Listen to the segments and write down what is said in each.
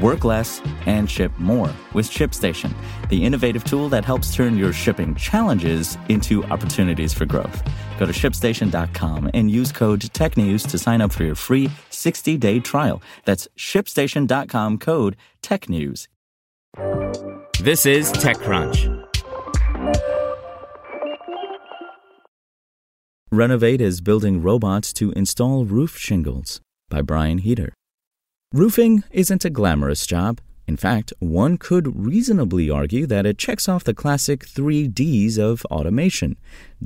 Work less and ship more with ShipStation, the innovative tool that helps turn your shipping challenges into opportunities for growth. Go to shipstation.com and use code TechNews to sign up for your free 60 day trial. That's shipstation.com code TechNews. This is TechCrunch. Renovate is building robots to install roof shingles by Brian Heater. Roofing isn't a glamorous job. In fact, one could reasonably argue that it checks off the classic three Ds of automation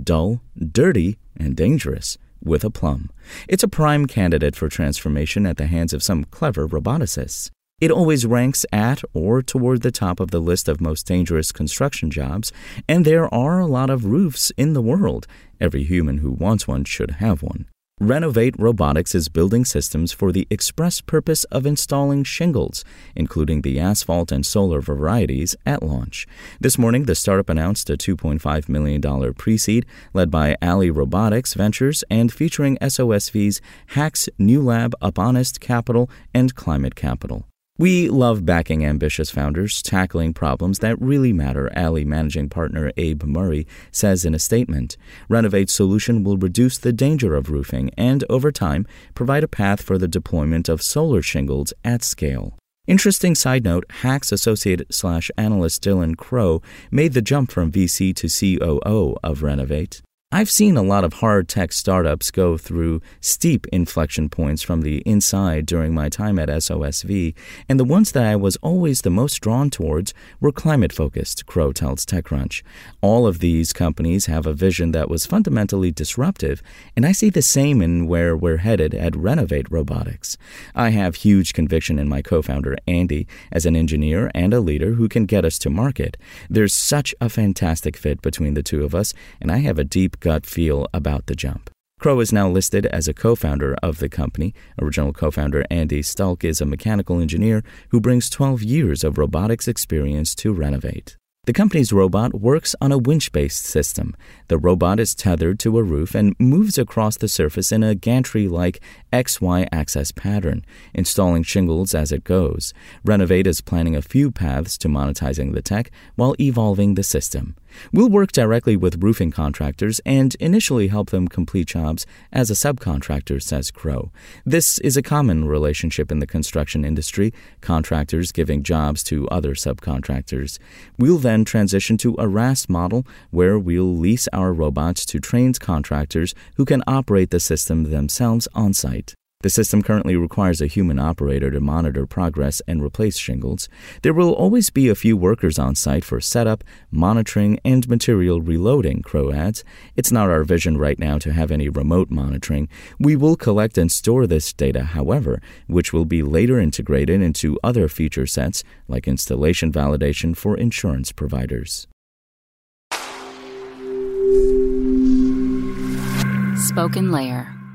dull, dirty, and dangerous with a plum. It's a prime candidate for transformation at the hands of some clever roboticists. It always ranks at or toward the top of the list of most dangerous construction jobs, and there are a lot of roofs in the world. Every human who wants one should have one. Renovate Robotics is building systems for the express purpose of installing shingles, including the asphalt and solar varieties, at launch. This morning, the startup announced a $2.5 million pre seed led by Alley Robotics Ventures and featuring SOSV's HAX, New Lab, Uponest Capital, and Climate Capital. We love backing ambitious founders tackling problems that really matter, Alley managing partner Abe Murray says in a statement. Renovate's solution will reduce the danger of roofing and, over time, provide a path for the deployment of solar shingles at scale. Interesting side note HAX associate slash analyst Dylan Crow made the jump from VC to COO of Renovate. I've seen a lot of hard tech startups go through steep inflection points from the inside during my time at SOSV, and the ones that I was always the most drawn towards were climate focused, Crow tells TechCrunch. All of these companies have a vision that was fundamentally disruptive, and I see the same in where we're headed at Renovate Robotics. I have huge conviction in my co founder, Andy, as an engineer and a leader who can get us to market. There's such a fantastic fit between the two of us, and I have a deep gut feel about the jump. Crow is now listed as a co founder of the company. Original co founder Andy Stuelk is a mechanical engineer who brings 12 years of robotics experience to Renovate. The company's robot works on a winch based system. The robot is tethered to a roof and moves across the surface in a gantry like XY axis pattern, installing shingles as it goes. Renovate is planning a few paths to monetizing the tech while evolving the system. We'll work directly with roofing contractors and initially help them complete jobs as a subcontractor, says Crow. This is a common relationship in the construction industry, contractors giving jobs to other subcontractors. We'll then transition to a RaaS model where we'll lease our robots to trained contractors who can operate the system themselves on site. The system currently requires a human operator to monitor progress and replace shingles. There will always be a few workers on site for setup, monitoring, and material reloading, Crow adds. It's not our vision right now to have any remote monitoring. We will collect and store this data, however, which will be later integrated into other feature sets like installation validation for insurance providers. SpokenLayer